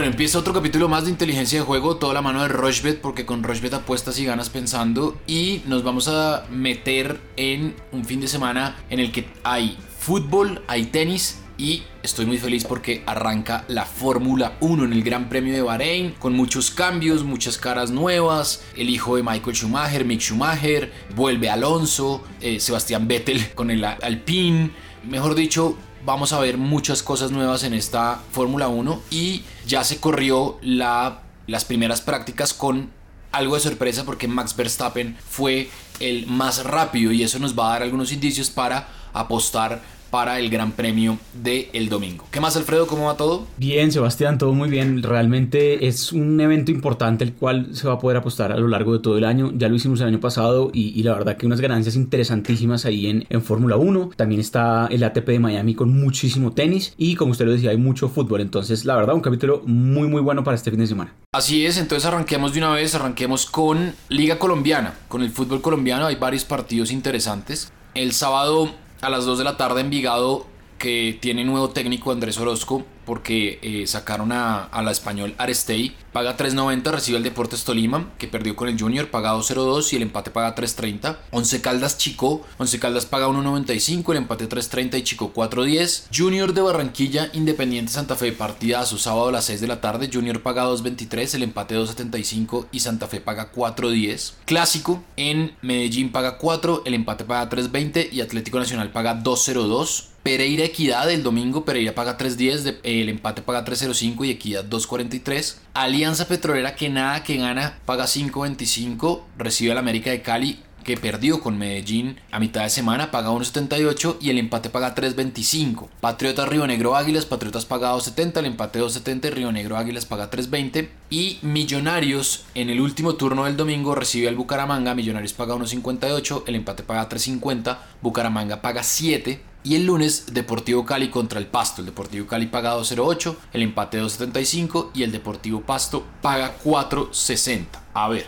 Bueno, empieza otro capítulo más de inteligencia de juego, toda la mano de Rochbet, porque con Rochbet apuestas y ganas pensando. Y nos vamos a meter en un fin de semana en el que hay fútbol, hay tenis y estoy muy feliz porque arranca la Fórmula 1 en el Gran Premio de Bahrein con muchos cambios, muchas caras nuevas. El hijo de Michael Schumacher, Mick Schumacher, vuelve Alonso, eh, Sebastián Vettel con el Alpine. Mejor dicho, vamos a ver muchas cosas nuevas en esta Fórmula 1 y ya se corrió la, las primeras prácticas con algo de sorpresa porque Max Verstappen fue el más rápido y eso nos va a dar algunos indicios para apostar para el Gran Premio del el domingo. ¿Qué más, Alfredo? ¿Cómo va todo? Bien, Sebastián, todo muy bien. Realmente es un evento importante el cual se va a poder apostar a lo largo de todo el año. Ya lo hicimos el año pasado y, la verdad que unas ganancias interesantísimas ahí en, en Fórmula 1. También está el ATP de Miami con muchísimo tenis y como usted lo decía, hay mucho fútbol. Entonces, la verdad, un capítulo muy, muy bueno para este fin de semana. Así es, entonces arranquemos de una vez, arranquemos con Liga Colombiana, con el fútbol colombiano. Hay varios partidos interesantes. El sábado a las 2 de la tarde Envigado que tiene nuevo técnico Andrés Orozco porque eh, sacaron a, la español Arestey. Paga 3.90, recibe el Deportes Tolima, que perdió con el Junior, paga 2.02 y el empate paga 3.30. Once Caldas Chico, Once Caldas paga 1.95, el empate 3.30 y Chico 4.10. Junior de Barranquilla, Independiente Santa Fe, partida a su sábado a las 6 de la tarde. Junior paga 2.23, el empate 2.75 y Santa Fe paga 4.10. Clásico, en Medellín paga 4, el empate paga 3.20 y Atlético Nacional paga 2.02. Pereira Equidad el domingo Pereira paga 3.10, el empate paga 3.05 y Equidad 2.43. Alianza Petrolera que nada que gana paga 5.25, recibe al América de Cali que perdió con Medellín a mitad de semana, paga 1.78 y el empate paga 3.25. Patriotas Río Negro Águilas, Patriotas paga 2.70, el empate 2.70 Río Negro Águilas paga 3.20. Y Millonarios en el último turno del domingo recibe al Bucaramanga, Millonarios paga 1.58, el empate paga 3.50, Bucaramanga paga 7. Y el lunes Deportivo Cali contra el Pasto. El Deportivo Cali paga 2.08, el empate 2.75 y el Deportivo Pasto paga 4.60. A ver,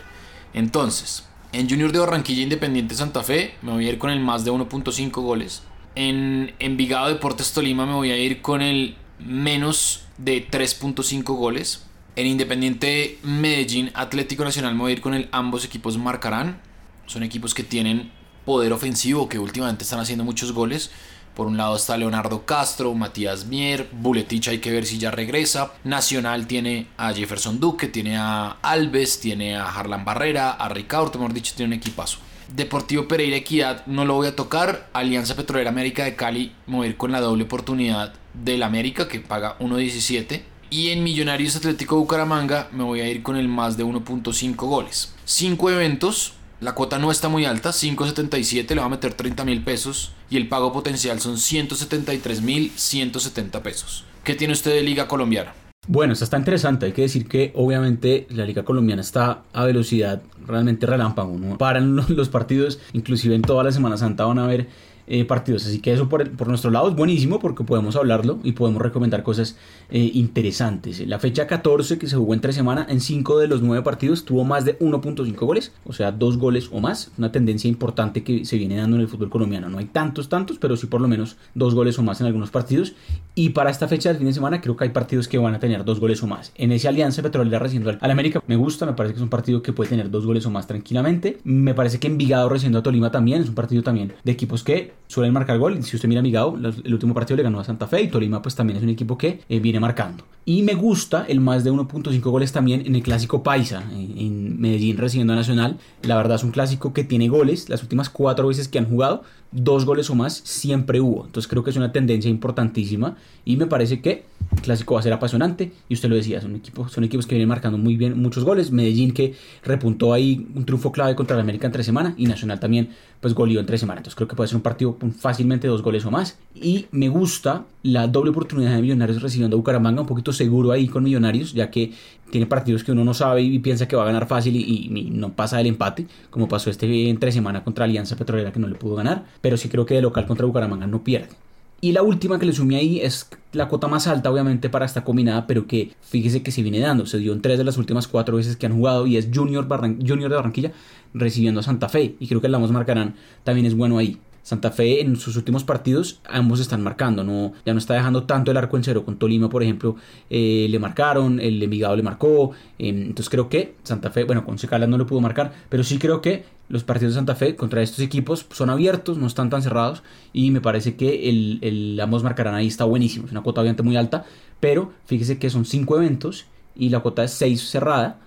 entonces, en Junior de Barranquilla Independiente Santa Fe me voy a ir con el más de 1.5 goles. En Envigado Deportes Tolima me voy a ir con el menos de 3.5 goles. En Independiente Medellín Atlético Nacional me voy a ir con el ambos equipos marcarán. Son equipos que tienen poder ofensivo, que últimamente están haciendo muchos goles. Por un lado está Leonardo Castro, Matías Mier, Buletich hay que ver si ya regresa. Nacional tiene a Jefferson Duque, tiene a Alves, tiene a Harlan Barrera, a Ricardo, mejor dicho, tiene un equipazo. Deportivo Pereira Equidad no lo voy a tocar. Alianza Petrolera América de Cali, mover con la doble oportunidad del América que paga 1.17. Y en Millonarios Atlético Bucaramanga me voy a ir con el más de 1.5 goles. 5 eventos, la cuota no está muy alta, 5.77, le va a meter 30 mil pesos y el pago potencial son 173 mil 170 pesos. ¿Qué tiene usted de Liga Colombiana? Bueno, esto está interesante. Hay que decir que obviamente la Liga Colombiana está a velocidad realmente relámpago. ¿no? Paran los partidos, inclusive en toda la Semana Santa van a ver eh, partidos. Así que eso por, por, nuestro lado es buenísimo porque podemos hablarlo y podemos recomendar cosas eh, interesantes. La fecha 14 que se jugó entre semana en 5 de los 9 partidos tuvo más de 1.5 goles, o sea, 2 goles o más. Una tendencia importante que se viene dando en el fútbol colombiano. No hay tantos, tantos, pero sí por lo menos 2 goles o más en algunos partidos. Y para esta fecha del fin de semana creo que hay partidos que van a tener 2 goles o más. En ese Alianza Petrolera recibiendo al América me gusta, me parece que es un partido que puede tener 2 goles o más tranquilamente. Me parece que Envigado recibiendo a Tolima también es un partido también de equipos que suelen marcar gol. Si usted mira a Migao, el último partido le ganó a Santa Fe y Tolima pues también es un equipo que eh, viene marcando. Y me gusta el más de 1.5 goles también en el clásico Paisa, en Medellín recibiendo a Nacional. La verdad es un clásico que tiene goles. Las últimas cuatro veces que han jugado, dos goles o más siempre hubo. Entonces creo que es una tendencia importantísima y me parece que el clásico va a ser apasionante. Y usted lo decía, son equipos, son equipos que vienen marcando muy bien muchos goles. Medellín que repuntó ahí un triunfo clave contra el América en tres semanas y Nacional también pues goleó en tres semanas. Entonces creo que puede ser un partido fácilmente dos goles o más. Y me gusta la doble oportunidad de Millonarios recibiendo a Bucaramanga, un poquito seguro ahí con Millonarios, ya que tiene partidos que uno no sabe y piensa que va a ganar fácil y, no pasa del empate, como pasó este entre semana contra Alianza Petrolera que no le pudo ganar, pero sí creo que de local contra Bucaramanga no pierde. Y la última que le sumé ahí es la cuota más alta, obviamente, para esta combinada, pero que fíjese que se viene dando. Se dio en tres de las últimas cuatro veces que han jugado y es Junior, Junior de Barranquilla recibiendo a Santa Fe. Y creo que el Lamos Marcarán también es bueno ahí. Santa Fe en sus últimos partidos ambos están marcando, no, ya no está dejando tanto el arco en cero. Con Tolima, por ejemplo, eh, le marcaron, el Envigado le marcó. Em, entonces creo que Santa Fe, bueno, con Secala no le pudo marcar, pero sí creo que los partidos de Santa Fe contra estos equipos son abiertos, no están tan cerrados y me parece que el, ambos marcarán ahí está buenísimo. Es una cuota obviamente muy alta, pero fíjese que son cinco eventos y la cuota es 6 cerrada.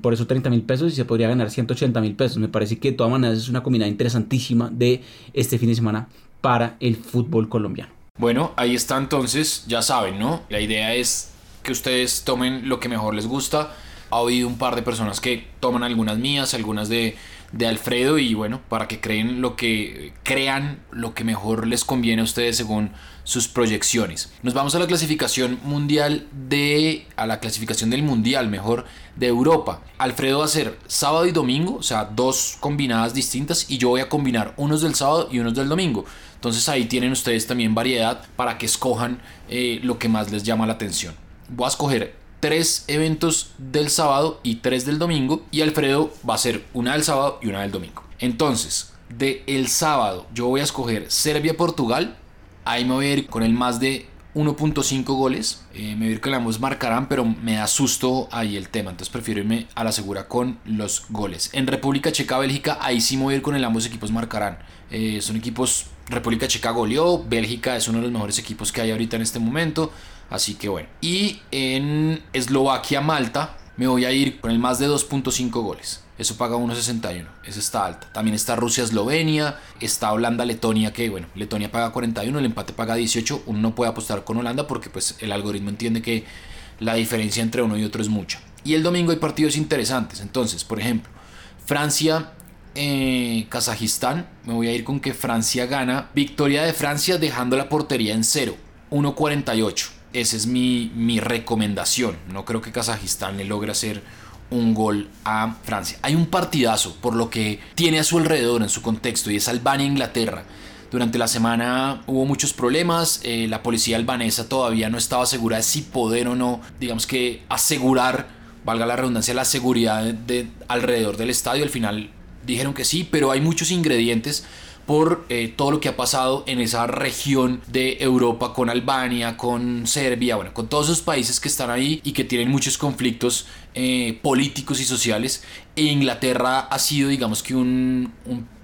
Por eso 30 mil pesos y se podría ganar 180 mil pesos. Me parece que de todas maneras es una combinada interesantísima de este fin de semana para el fútbol colombiano. Bueno, ahí está entonces, ya saben, ¿no? La idea es que ustedes tomen lo que mejor les gusta. Ha habido un par de personas que toman algunas mías, algunas de de Alfredo y bueno, para que creen lo que crean lo que mejor les conviene a ustedes según sus proyecciones. Nos vamos a la clasificación mundial de a la clasificación del mundial, mejor de Europa. Alfredo va a hacer sábado y domingo, o sea, dos combinadas distintas y yo voy a combinar unos del sábado y unos del domingo. Entonces ahí tienen ustedes también variedad para que escojan eh, lo que más les llama la atención. Voy a escoger tres eventos del sábado y tres del domingo. Y Alfredo va a hacer una del sábado y una del domingo. Entonces, de el sábado yo voy a escoger Serbia-Portugal. Ahí me voy a ir con el más de 1.5 goles. Eh, me voy a ir con ambos marcarán, pero me da susto ahí el tema. Entonces prefiero irme a la segura con los goles. En República Checa-Bélgica, ahí sí me voy a ir con el ambos equipos marcarán. Eh, son equipos, República Checa goleó, Bélgica es uno de los mejores equipos que hay ahorita en este momento. Así que bueno. Y en Eslovaquia-Malta me voy a ir con el más de 2.5 goles. Eso paga 1.61. Eso está alta. También está Rusia-Eslovenia. Está Holanda-Letonia, que bueno, Letonia paga 41, el empate paga 18. Uno no puede apostar con Holanda porque pues el algoritmo entiende que la diferencia entre uno y otro es mucha. Y el domingo hay partidos interesantes. Entonces, por ejemplo, Francia eh, Kazajistán, me voy a ir con que Francia gana. Victoria de Francia dejando la portería en 0, 1.48. Esa es mi, mi recomendación. No creo que Kazajistán le logre hacer un gol a Francia. Hay un partidazo por lo que tiene a su alrededor en su contexto y es Albania-Inglaterra. Durante la semana hubo muchos problemas, eh, la policía albanesa todavía no estaba segura de si poder o no, digamos que asegurar, valga la redundancia, la seguridad de, alrededor del estadio. Al final dijeron que sí, pero hay muchos ingredientes por eh, todo lo que ha pasado en esa región de Europa con Albania, con Serbia, bueno, con todos esos países que están ahí y que tienen muchos conflictos eh, políticos y sociales. E Inglaterra ha sido, digamos que, un,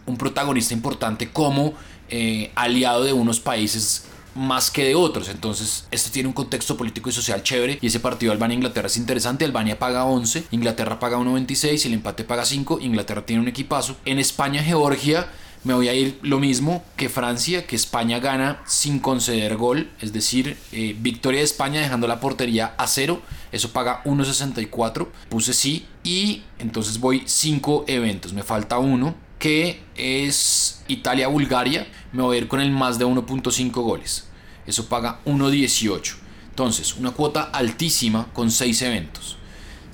un, protagonista importante como eh, aliado de unos países más que de otros. Entonces, esto tiene un contexto político y social chévere. Y ese partido Albania-Inglaterra es interesante. Albania paga 11, Inglaterra paga 1.26 y el empate paga 5. Inglaterra tiene un equipazo. En España-Georgia me voy a ir lo mismo que Francia, que España gana sin conceder gol, es decir, eh, victoria de España dejando la portería a cero, eso paga 1.64, puse sí y entonces voy 5 eventos, me falta uno que es Italia-Bulgaria, me voy a ir con el más de 1.5 goles, eso paga 1.18, entonces una cuota altísima con 6 eventos.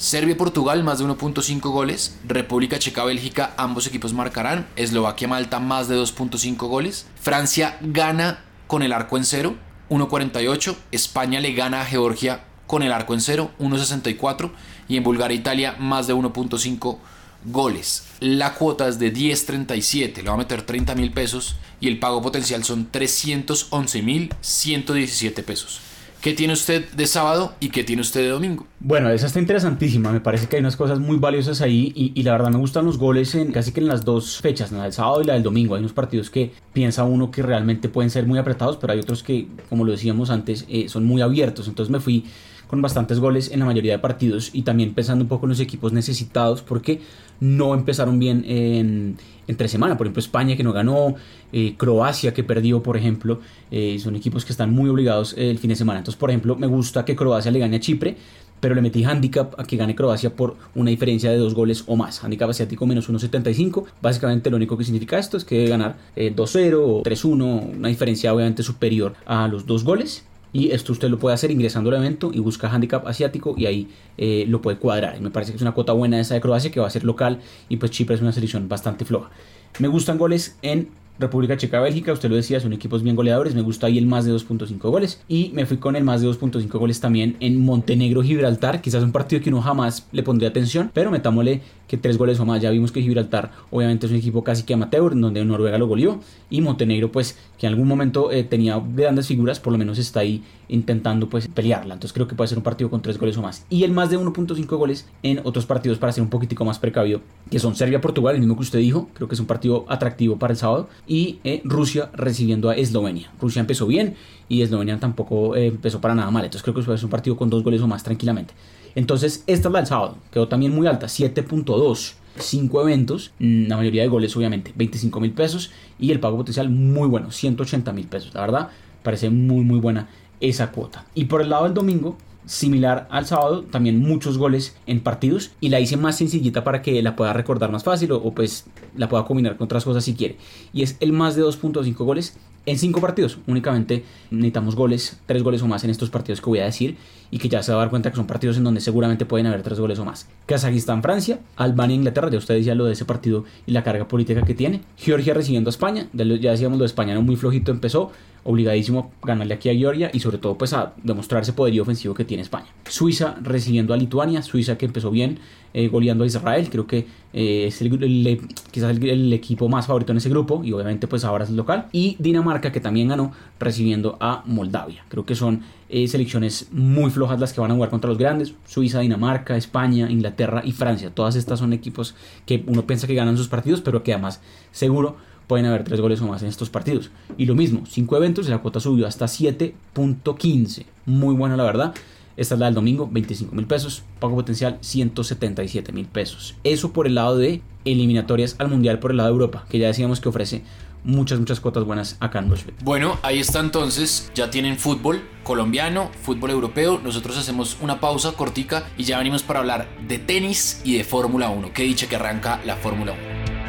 Serbia-Portugal más de 1.5 goles. República Checa-Bélgica ambos equipos marcarán. Eslovaquia-Malta más de 2.5 goles. Francia gana con el arco en cero 1.48. España le gana a Georgia con el arco en cero 1.64. Y en Bulgaria-Italia más de 1.5 goles. La cuota es de 10.37. Le va a meter 30 mil pesos. Y el pago potencial son 311 mil 117 pesos. ¿Qué tiene usted de sábado y qué tiene usted de domingo? Bueno, esa está interesantísima. Me parece que hay unas cosas muy valiosas ahí y, la verdad me gustan los goles en casi que en las dos fechas, la del sábado y la del domingo. Hay unos partidos que piensa uno que realmente pueden ser muy apretados, pero hay otros que, como lo decíamos antes, eh, son muy abiertos. Entonces me fui con bastantes goles en la mayoría de partidos y también pensando un poco en los equipos necesitados porque no empezaron bien en, entre semana. Por ejemplo, España que no ganó, eh, Croacia que perdió, por ejemplo, eh, son equipos que están muy obligados el fin de semana. Entonces, por ejemplo, me gusta que Croacia le gane a Chipre, pero le metí handicap a que gane Croacia por una diferencia de dos goles o más. Handicap asiático menos 1.75. Básicamente lo único que significa esto es que debe ganar 2-0 eh, o 3-1, una diferencia obviamente superior a los dos goles. Y esto usted lo puede hacer ingresando al evento y busca handicap asiático y ahí eh, lo puede cuadrar. Y me parece que es una cuota buena esa de Croacia que va a ser local y pues Chipre es una selección bastante floja. Me gustan goles en República Checa, Bélgica, usted lo decía, son equipos bien goleadores, me gusta ahí el más de 2.5 goles. Y me fui con el más de 2.5 goles también en Montenegro, Gibraltar, quizás un partido que uno jamás le pondría atención, pero metámosle que tres goles o más, ya vimos que Gibraltar obviamente es un equipo casi que amateur, donde Noruega lo goleó. Y Montenegro pues que en algún momento eh, tenía grandes figuras, por lo menos está ahí intentando pues pelearla, entonces creo que puede ser un partido con tres goles o más. Y el más de 1.5 goles en otros partidos para ser un poquitico más precavido, que son Serbia-Portugal, el mismo que usted dijo, creo que es un partido atractivo para el sábado y eh, Rusia recibiendo a Eslovenia. Rusia empezó bien y Eslovenia tampoco eh, empezó para nada mal. Entonces creo que ser un partido con dos goles o más tranquilamente. Entonces esta es la del sábado. Quedó también muy alta, 7.2. 5 eventos, mm, la mayoría de goles obviamente, 25 mil pesos y el pago potencial muy bueno, 180 mil pesos. La verdad, parece muy muy buena esa cuota. Y por el lado del domingo, similar al sábado, también muchos goles en partidos y la hice más sencillita para que la pueda recordar más fácil o, pues la pueda combinar con otras cosas si quiere. Y es el más de 2.5 goles en 5 partidos. Únicamente necesitamos goles, 3 goles o más en estos partidos que voy a decir y que ya se va a dar cuenta que son partidos en donde seguramente pueden haber 3 goles o más. Kazajistán, Francia, Albania, Inglaterra, ya ustedes ya lo de ese partido y la carga política que tiene. Georgia recibiendo a España, ya decíamos lo de España no muy flojito empezó, obligadísimo ganarle aquí a Georgia y sobre todo pues a demostrar ese poderío ofensivo que tiene España. Suiza recibiendo a Lituania, Suiza que empezó bien eh, goleando a Israel, creo que eh, es el, quizás el, equipo más favorito en ese grupo y obviamente pues ahora es el local. Y Dinamarca que también ganó recibiendo a Moldavia. Creo que son eh, selecciones muy flojas las que van a jugar contra los grandes. Suiza, Dinamarca, España, Inglaterra y Francia. Todas estas son equipos que uno piensa que ganan sus partidos pero que además seguro pueden haber tres goles o más en estos partidos. Y lo mismo, cinco eventos y la cuota subió hasta 7.15. Muy buena la verdad. Esta es la del domingo, 25 mil pesos. Pago potencial, 177 mil pesos. Eso por el lado de eliminatorias al Mundial por el lado de Europa, que ya decíamos que ofrece muchas, muchas cuotas buenas acá en Rushbet. Bueno, ahí está entonces. Ya tienen fútbol colombiano, fútbol europeo. Nosotros hacemos una pausa cortica y ya venimos para hablar de tenis y de Fórmula 1. Que dicha que arranca la Fórmula 1.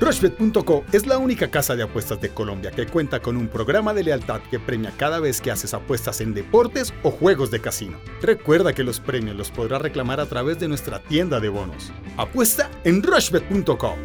Rushbet.co es la única casa de apuestas de Colombia que cuenta con un programa de lealtad que premia cada vez que haces apuestas en deportes o juegos de casino. Recuerda que los premios los podrás reclamar a través de nuestra tienda de bonos. Apuesta en Rushbet.co.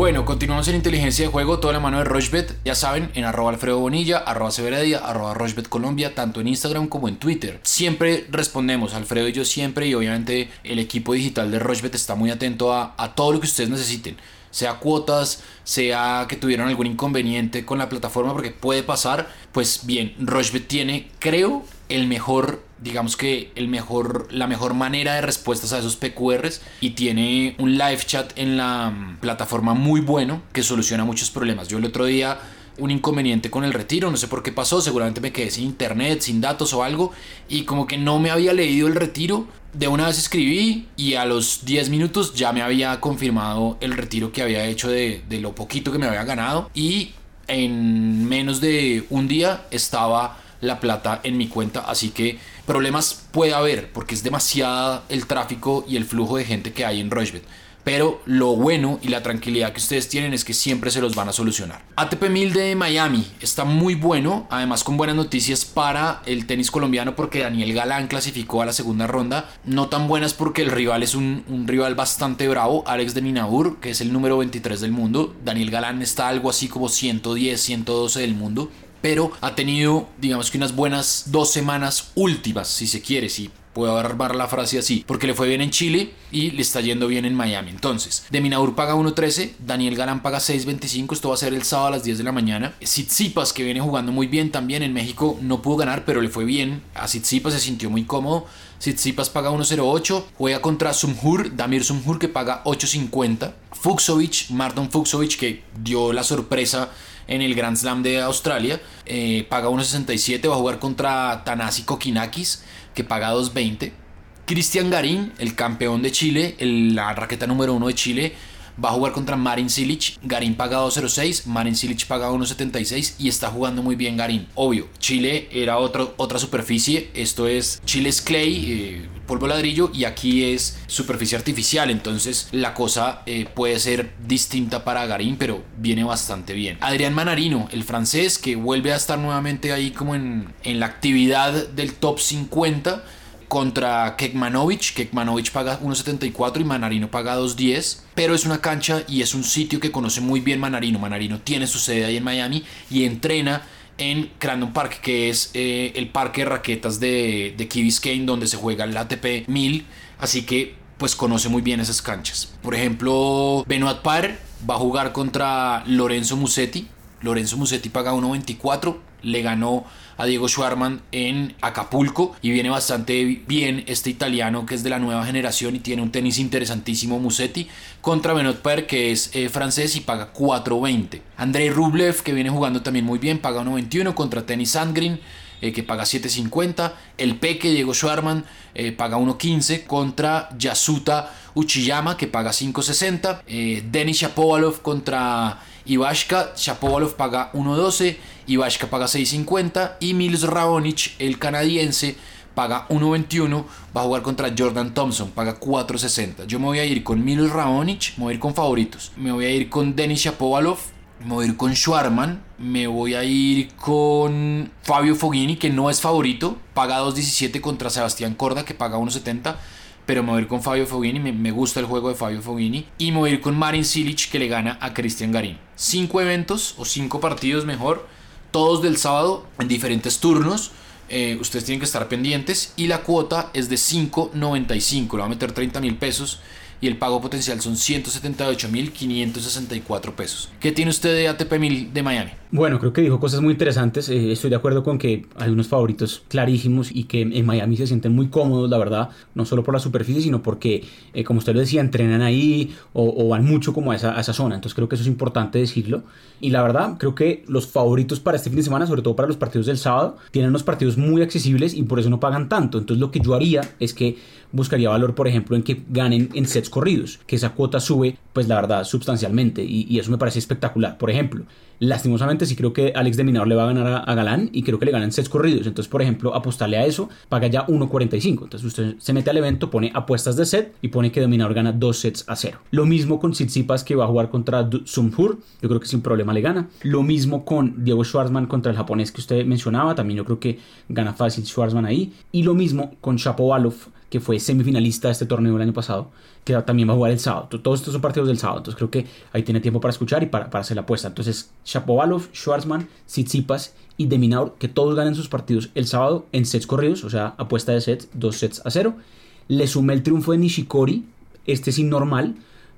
Bueno, continuamos en inteligencia de juego, toda la mano de Rochbet, ya saben, en arroba Alfredo Bonilla, arroba Severadía, arroba Rochbet Colombia, tanto en Instagram como en Twitter. Siempre respondemos, Alfredo y yo siempre, y obviamente el equipo digital de Rochbet está muy atento a, todo lo que ustedes necesiten sea cuotas, sea que tuvieron algún inconveniente con la plataforma, porque puede pasar, pues bien, Rochbet tiene, creo, el mejor, digamos que el mejor, la mejor manera de respuestas a esos PQRs y tiene un live chat en la mm, plataforma muy bueno que soluciona muchos problemas. Yo el otro día un inconveniente con el retiro, no sé por qué pasó, seguramente me quedé sin internet, sin datos o algo, y como que no me había leído el retiro, de una vez escribí y a los 10 minutos ya me había confirmado el retiro que había hecho de, de lo poquito que me había ganado y en menos de un día estaba la plata en mi cuenta, así que problemas puede haber porque es demasiada el tráfico y el flujo de gente que hay en Rochbet. Pero lo bueno y la tranquilidad que ustedes tienen es que siempre se los van a solucionar. ATP 1000 de Miami está muy bueno, además con buenas noticias para el tenis colombiano porque Daniel Galán clasificó a la segunda ronda. No tan buenas porque el rival es un, un rival bastante bravo, Alex de Minaur, que es el número 23 del mundo. Daniel Galán está algo así como 110, 112 del mundo pero ha tenido, digamos que unas buenas dos semanas últimas, si se quiere, si puedo armar la frase así, porque le fue bien en Chile y le está yendo bien en Miami. Entonces, Deminaur paga 1.13, Daniel Galán paga 6.25, esto va a ser el sábado a las 10 de la mañana. Tsitsipas, que viene jugando muy bien también en México, no pudo ganar, pero le fue bien. A Tsitsipas se sintió muy cómodo. Tsitsipas paga 1.08, juega contra Sumhur, Damir Sumhur que paga 8.50. Fuxovic, Martin Fuxovic que dio la sorpresa en el Grand Slam de Australia. Eh, paga 1.67, va a jugar contra Tanasi Kokinakis, que paga 2.20. Cristian Garín, el campeón de Chile, la raqueta número uno de Chile, va a jugar contra Marin Silic. Garín paga 2.06, Marin Silic paga 1.76 y está jugando muy bien Garín. Obvio, Chile era otro, otra superficie. Esto es Chile es clay, eh, polvo ladrillo y aquí es superficie artificial. Entonces la cosa eh, puede ser distinta para Garín, pero viene bastante bien. Adrián Manarino, el francés, que vuelve a estar nuevamente ahí como en, en la actividad del top 50 contra Kekmanovic. Kekmanovic paga 1.74 y Manarino paga 2.10. Pero es una cancha y es un sitio que conoce muy bien Manarino. Manarino tiene su sede ahí en Miami y entrena en Crandon Park, que es eh, el parque de raquetas de, de Key donde se juega el ATP 1000. Así que pues conoce muy bien esas canchas. Por ejemplo, Benoit Paire va a jugar contra Lorenzo Musetti. Lorenzo Musetti paga 1.24. Le ganó a Diego Schwarman en Acapulco y viene bastante bien este italiano que es de la nueva generación y tiene un tenis interesantísimo Musetti contra Benoit Per que es eh, francés y paga 4.20. Andrei Rublev que viene jugando también muy bien paga 1.21 contra Tennis Sandgren eh, que paga 7.50. El Peque Diego Schwarman eh, paga 1.15 contra Yasuta Uchiyama que paga 5.60. Denis Shapovalov contra Ivashka, Shapovalov paga 1.12, Ivashka paga 6.50 y Milos Raonic, el canadiense, paga 1.21, va a jugar contra Jordan Thompson, paga 4.60. Yo me voy a ir con Milos Raonic, me voy a ir con favoritos. Me voy a ir con Denis Shapovalov, me voy a ir con Schwarman, me voy a ir con Fabio Foghini, que no es favorito, paga 2.17 contra Sebastián Corda, que paga 1.70 pero me voy a ir con Fabio Foghini, me, gusta el juego de Fabio Foghini. Y me voy a ir con Marin Silic que le gana a Cristian Garín. Cinco eventos o cinco partidos mejor, todos del sábado en diferentes turnos. Eh, ustedes tienen que estar pendientes y la cuota es de 5.95, le va a meter 30 mil pesos y el pago potencial son 178.564 pesos. ¿Qué tiene usted de ATP 1000 de Miami? Bueno, creo que dijo cosas muy interesantes. Eh, estoy de acuerdo con que hay unos favoritos clarísimos y que en Miami se sienten muy cómodos, la verdad, no solo por la superficie, sino porque, eh, como usted lo decía, entrenan ahí o, van mucho como a esa, a esa, zona. Entonces creo que eso es importante decirlo. Y la verdad, creo que los favoritos para este fin de semana, sobre todo para los partidos del sábado, tienen unos partidos muy accesibles y por eso no pagan tanto. Entonces lo que yo haría es que buscaría valor, por ejemplo, en que ganen en sets corridos, que esa cuota sube, pues la verdad, sustancialmente y, eso me parece espectacular. Por ejemplo, Lastimosamente sí creo que Alex de Minador le va a ganar a, Galán y creo que le ganan sets corridos. Entonces, por ejemplo, apostarle a eso, paga ya 1.45. Entonces usted se mete al evento, pone apuestas de set y pone que Dominador gana 2 sets a 0. Lo mismo con Tsitsipas que va a jugar contra Sumhur. Yo creo que sin problema le gana. Lo mismo con Diego Schwartzman contra el japonés que usted mencionaba. También yo creo que gana fácil Schwartzman ahí. Y lo mismo con Shapovalov que fue semifinalista de este torneo el año pasado, que también va a jugar el sábado. Todos estos son partidos del sábado, entonces creo que ahí tiene tiempo para escuchar y para, para hacer la apuesta. Entonces, Shapovalov, Schwarzman, Tsitsipas y Deminaur, que todos ganen sus partidos el sábado en sets corridos, o sea, apuesta de sets, dos sets a cero. Le sumé el triunfo de Nishikori, este sin normal,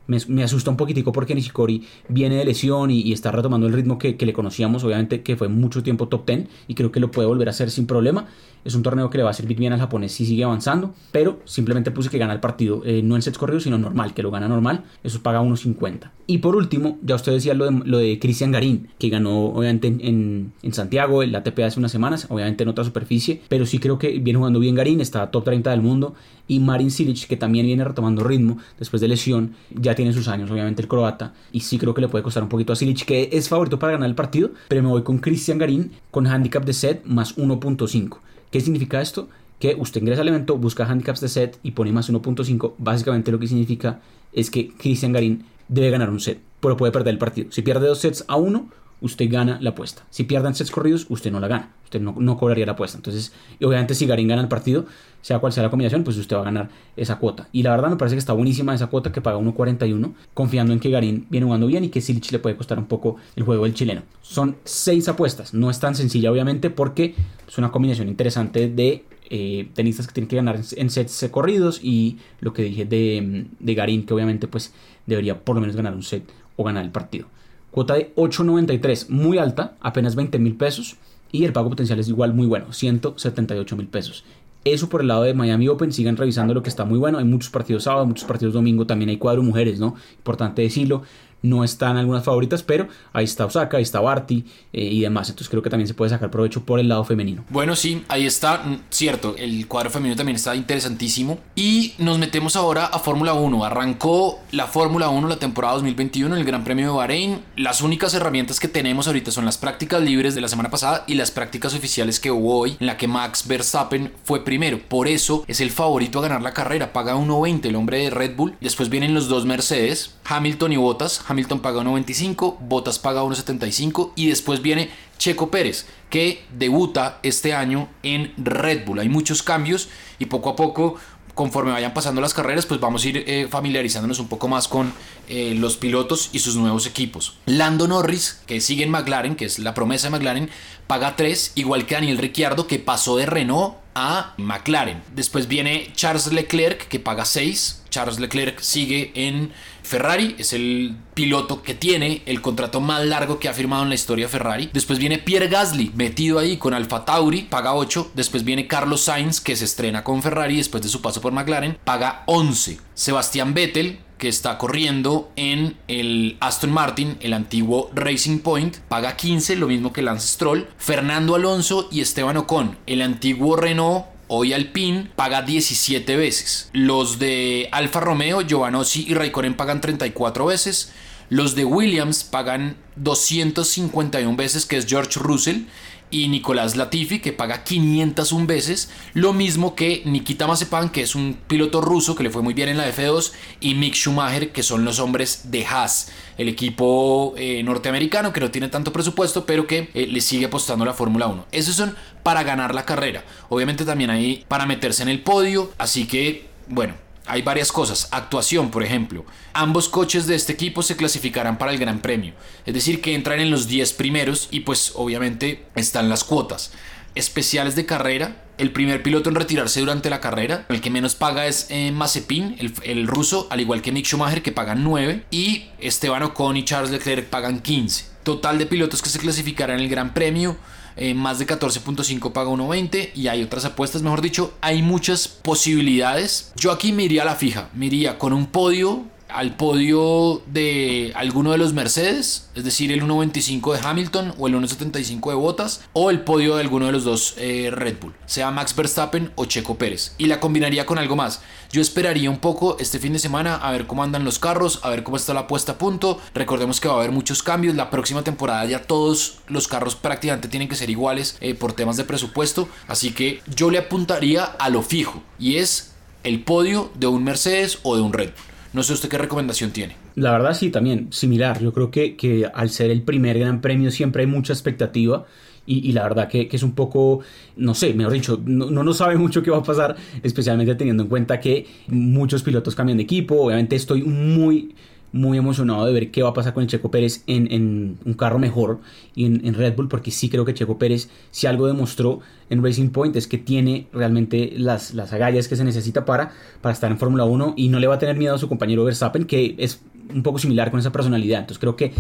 me, asusta un poquitico porque Nishikori viene de lesión y, está retomando el ritmo que, le conocíamos, obviamente que fue mucho tiempo top 10 y creo que lo puede volver a hacer sin problema. Es un torneo que le va a servir bien al japonés si sigue avanzando, pero simplemente puse que gana el partido, eh, no en sets corridos, sino normal, que lo gana normal, eso paga 1.50. Y por último, ya usted decía lo de, lo de Cristian Garín, que ganó obviamente en, en, Santiago, el ATP hace unas semanas, obviamente en otra superficie, pero sí creo que viene jugando bien Garín, está top 30 del mundo, y Marin Silic, que también viene retomando ritmo después de lesión, ya tiene sus años, obviamente el croata, y sí creo que le puede costar un poquito a Silic, que es favorito para ganar el partido, pero me voy con Cristian Garín con handicap de set más 1.5. ¿Qué significa esto? Que usted ingresa al evento, busca handicaps de set y pone más 1.5. Básicamente lo que significa es que Cristian Garín debe ganar un set, pero puede perder el partido. Si pierde dos sets a uno, usted gana la apuesta. Si pierden sets corridos, usted no la gana. Usted no, cobraría la apuesta. Entonces, obviamente, si Garín gana el partido, sea cual sea la combinación, pues usted va a ganar esa cuota. Y la verdad me parece que está buenísima esa cuota que paga 1.41, confiando en que Garín viene jugando bien y que Silich le puede costar un poco el juego del chileno. Son seis apuestas. No es tan sencilla, obviamente, porque es una combinación interesante de eh, tenistas que tienen que ganar en sets corridos y lo que dije de, de Garín, que obviamente pues debería por lo menos ganar un set o ganar el partido. Cuota de 8.93, muy alta, apenas 20 mil pesos. Y el pago potencial es igual muy bueno, 178 mil pesos. Eso por el lado de Miami Open, sigan revisando lo que está muy bueno. Hay muchos partidos sábado, muchos partidos domingo, también hay cuadro mujeres, ¿no? Importante decirlo no están algunas favoritas, pero ahí está Osaka, ahí está Barty eh, y demás. Entonces creo que también se puede sacar provecho por el lado femenino. Bueno, sí, ahí está, mm, cierto, el cuadro femenino también está interesantísimo. Y nos metemos ahora a Fórmula 1. Arrancó la Fórmula 1 la temporada 2021 en el Gran Premio de Bahrein. Las únicas herramientas que tenemos ahorita son las prácticas libres de la semana pasada y las prácticas oficiales que hubo hoy, en la que Max Verstappen fue primero. Por eso es el favorito a ganar la carrera. Paga 1.20 el hombre de Red Bull. Después vienen los dos Mercedes, Hamilton y Bottas. Hamilton paga 1.25, Bottas paga 1.75 y después viene Checo Pérez, que debuta este año en Red Bull. Hay muchos cambios y poco a poco conforme vayan pasando las carreras, pues vamos a ir eh, familiarizándonos un poco más con eh, los pilotos y sus nuevos equipos. Lando Norris, que sigue en McLaren, que es la promesa de McLaren, paga 3, igual que Daniel Ricciardo, que pasó de Renault a McLaren. Después viene Charles Leclerc, que paga 6. Charles Leclerc sigue en Ferrari, es el piloto que tiene el contrato más largo que ha firmado en la historia Ferrari. Después viene Pierre Gasly, metido ahí con Alfa Tauri, paga 8. Después viene Carlos Sainz, que se estrena con Ferrari después de su paso por McLaren, paga 11. Sebastián Vettel, que está corriendo en el Aston Martin, el antiguo Racing Point, paga 15, lo mismo que Lance Stroll. Fernando Alonso y Esteban Ocon, el antiguo Renault Hoy Alpine paga 17 veces. Los de Alfa Romeo, Giovanossi y Raikkonen pagan 34 veces. Los de Williams pagan 251 veces, que es George Russell y Nicolás Latifi que paga 501 veces, lo mismo que Nikita Mazepan que es un piloto ruso que le fue muy bien en la F2 y Mick Schumacher que son los hombres de Haas, el equipo eh, norteamericano que no tiene tanto presupuesto pero que eh, le sigue apostando a la Fórmula 1. Esos son para ganar la carrera. Obviamente también hay para meterse en el podio, así que bueno, hay varias cosas. Actuación, por ejemplo. Ambos coches de este equipo se clasificarán para el Gran Premio. Es decir, que entran en los 10 primeros y pues obviamente están las cuotas. Especiales de carrera. El primer piloto en retirarse durante la carrera. El que menos paga es eh, Mazepin, el, el, ruso, al igual que Mick Schumacher, que pagan 9. Y Esteban Ocon y Charles Leclerc pagan 15. Total de pilotos que se clasificarán en el Gran Premio. Eh, más de 14.5 paga 1.20 y hay otras apuestas, mejor dicho, hay muchas posibilidades. Yo aquí me iría a la fija, me iría con un podio al podio de alguno de los Mercedes, es decir, el 1.25 de Hamilton o el 1.75 de Bottas, o el podio de alguno de los dos eh, Red Bull, sea Max Verstappen o Checo Pérez. Y la combinaría con algo más. Yo esperaría un poco este fin de semana a ver cómo andan los carros, a ver cómo está la puesta a punto. Recordemos que va a haber muchos cambios. La próxima temporada ya todos los carros prácticamente tienen que ser iguales eh, por temas de presupuesto. Así que yo le apuntaría a lo fijo y es el podio de un Mercedes o de un Red Bull. No sé usted qué recomendación tiene. La verdad sí, también similar. Yo creo que, que al ser el primer gran premio siempre hay mucha expectativa. Y, la verdad que, que, es un poco, no sé, mejor dicho, no, no, no sabe mucho qué va a pasar, especialmente teniendo en cuenta que muchos pilotos cambian de equipo. Obviamente estoy muy, muy emocionado de ver qué va a pasar con el Checo Pérez en, en un carro mejor y en, en, Red Bull, porque sí creo que Checo Pérez, si algo demostró en Racing Point, es que tiene realmente las, las agallas que se necesita para, para estar en Fórmula 1 y no le va a tener miedo a su compañero Verstappen, que es un poco similar con esa personalidad. Entonces creo que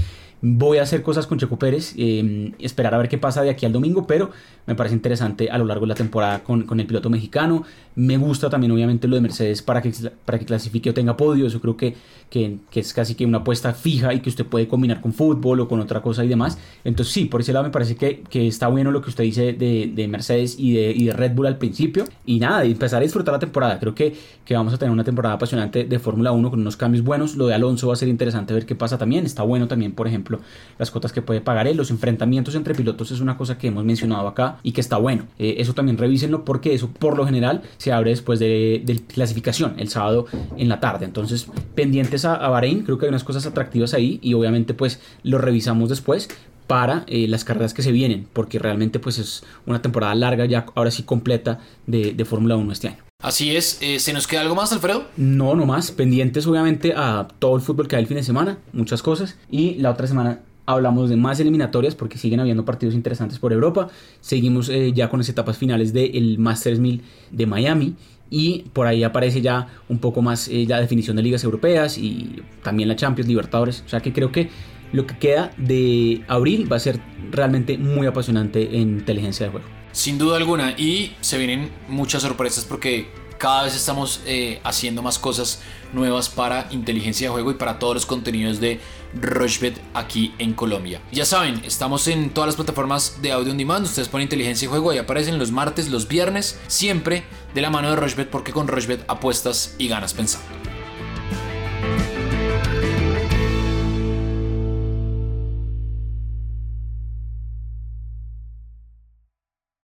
voy a hacer cosas con Checo Pérez, eh, esperar a ver qué pasa de aquí al domingo, pero me parece interesante a lo largo de la temporada con, con, el piloto mexicano. Me gusta también obviamente lo de Mercedes para que, para que clasifique o tenga podio, eso creo que, que, que, es casi que una apuesta fija y que usted puede combinar con fútbol o con otra cosa y demás. Entonces sí, por ese lado me parece que, que está bueno lo que usted dice de, de Mercedes y de, y de, Red Bull al principio. Y nada, empezar a disfrutar la temporada. Creo que, que vamos a tener una temporada apasionante de Fórmula 1 con unos cambios buenos. Lo de Alonso va a ser interesante ver qué pasa también. Está bueno también, por ejemplo, las cuotas que puede pagar él. Los enfrentamientos entre pilotos es una cosa que hemos mencionado acá y que está bueno. Eh, eso también revísenlo porque eso por lo general se abre después de, de clasificación el sábado en la tarde. Entonces, pendientes a, a, Bahrein, creo que hay unas cosas atractivas ahí y obviamente pues lo revisamos después para eh, las carreras que se vienen, porque realmente pues es una temporada larga ya ahora sí completa de, de Fórmula 1 este año. Así es, eh, ¿se nos queda algo más, Alfredo? No, no más. Pendientes, obviamente, a todo el fútbol que hay el fin de semana, muchas cosas. Y la otra semana hablamos de más eliminatorias porque siguen habiendo partidos interesantes por Europa. Seguimos eh, ya con las etapas finales del Masters 1000 de Miami. Y por ahí aparece ya un poco más eh, la definición de ligas europeas y también la Champions, Libertadores. O sea que creo que lo que queda de abril va a ser realmente muy apasionante en inteligencia de juego. Sin duda alguna, y se vienen muchas sorpresas porque cada vez estamos eh, haciendo más cosas nuevas para inteligencia de juego y para todos los contenidos de Rochbet aquí en Colombia. Ya saben, estamos en todas las plataformas de audio on demand. Ustedes ponen inteligencia de juego y aparecen los martes, los viernes, siempre de la mano de Rochbet porque con Rochbet apuestas y ganas pensando.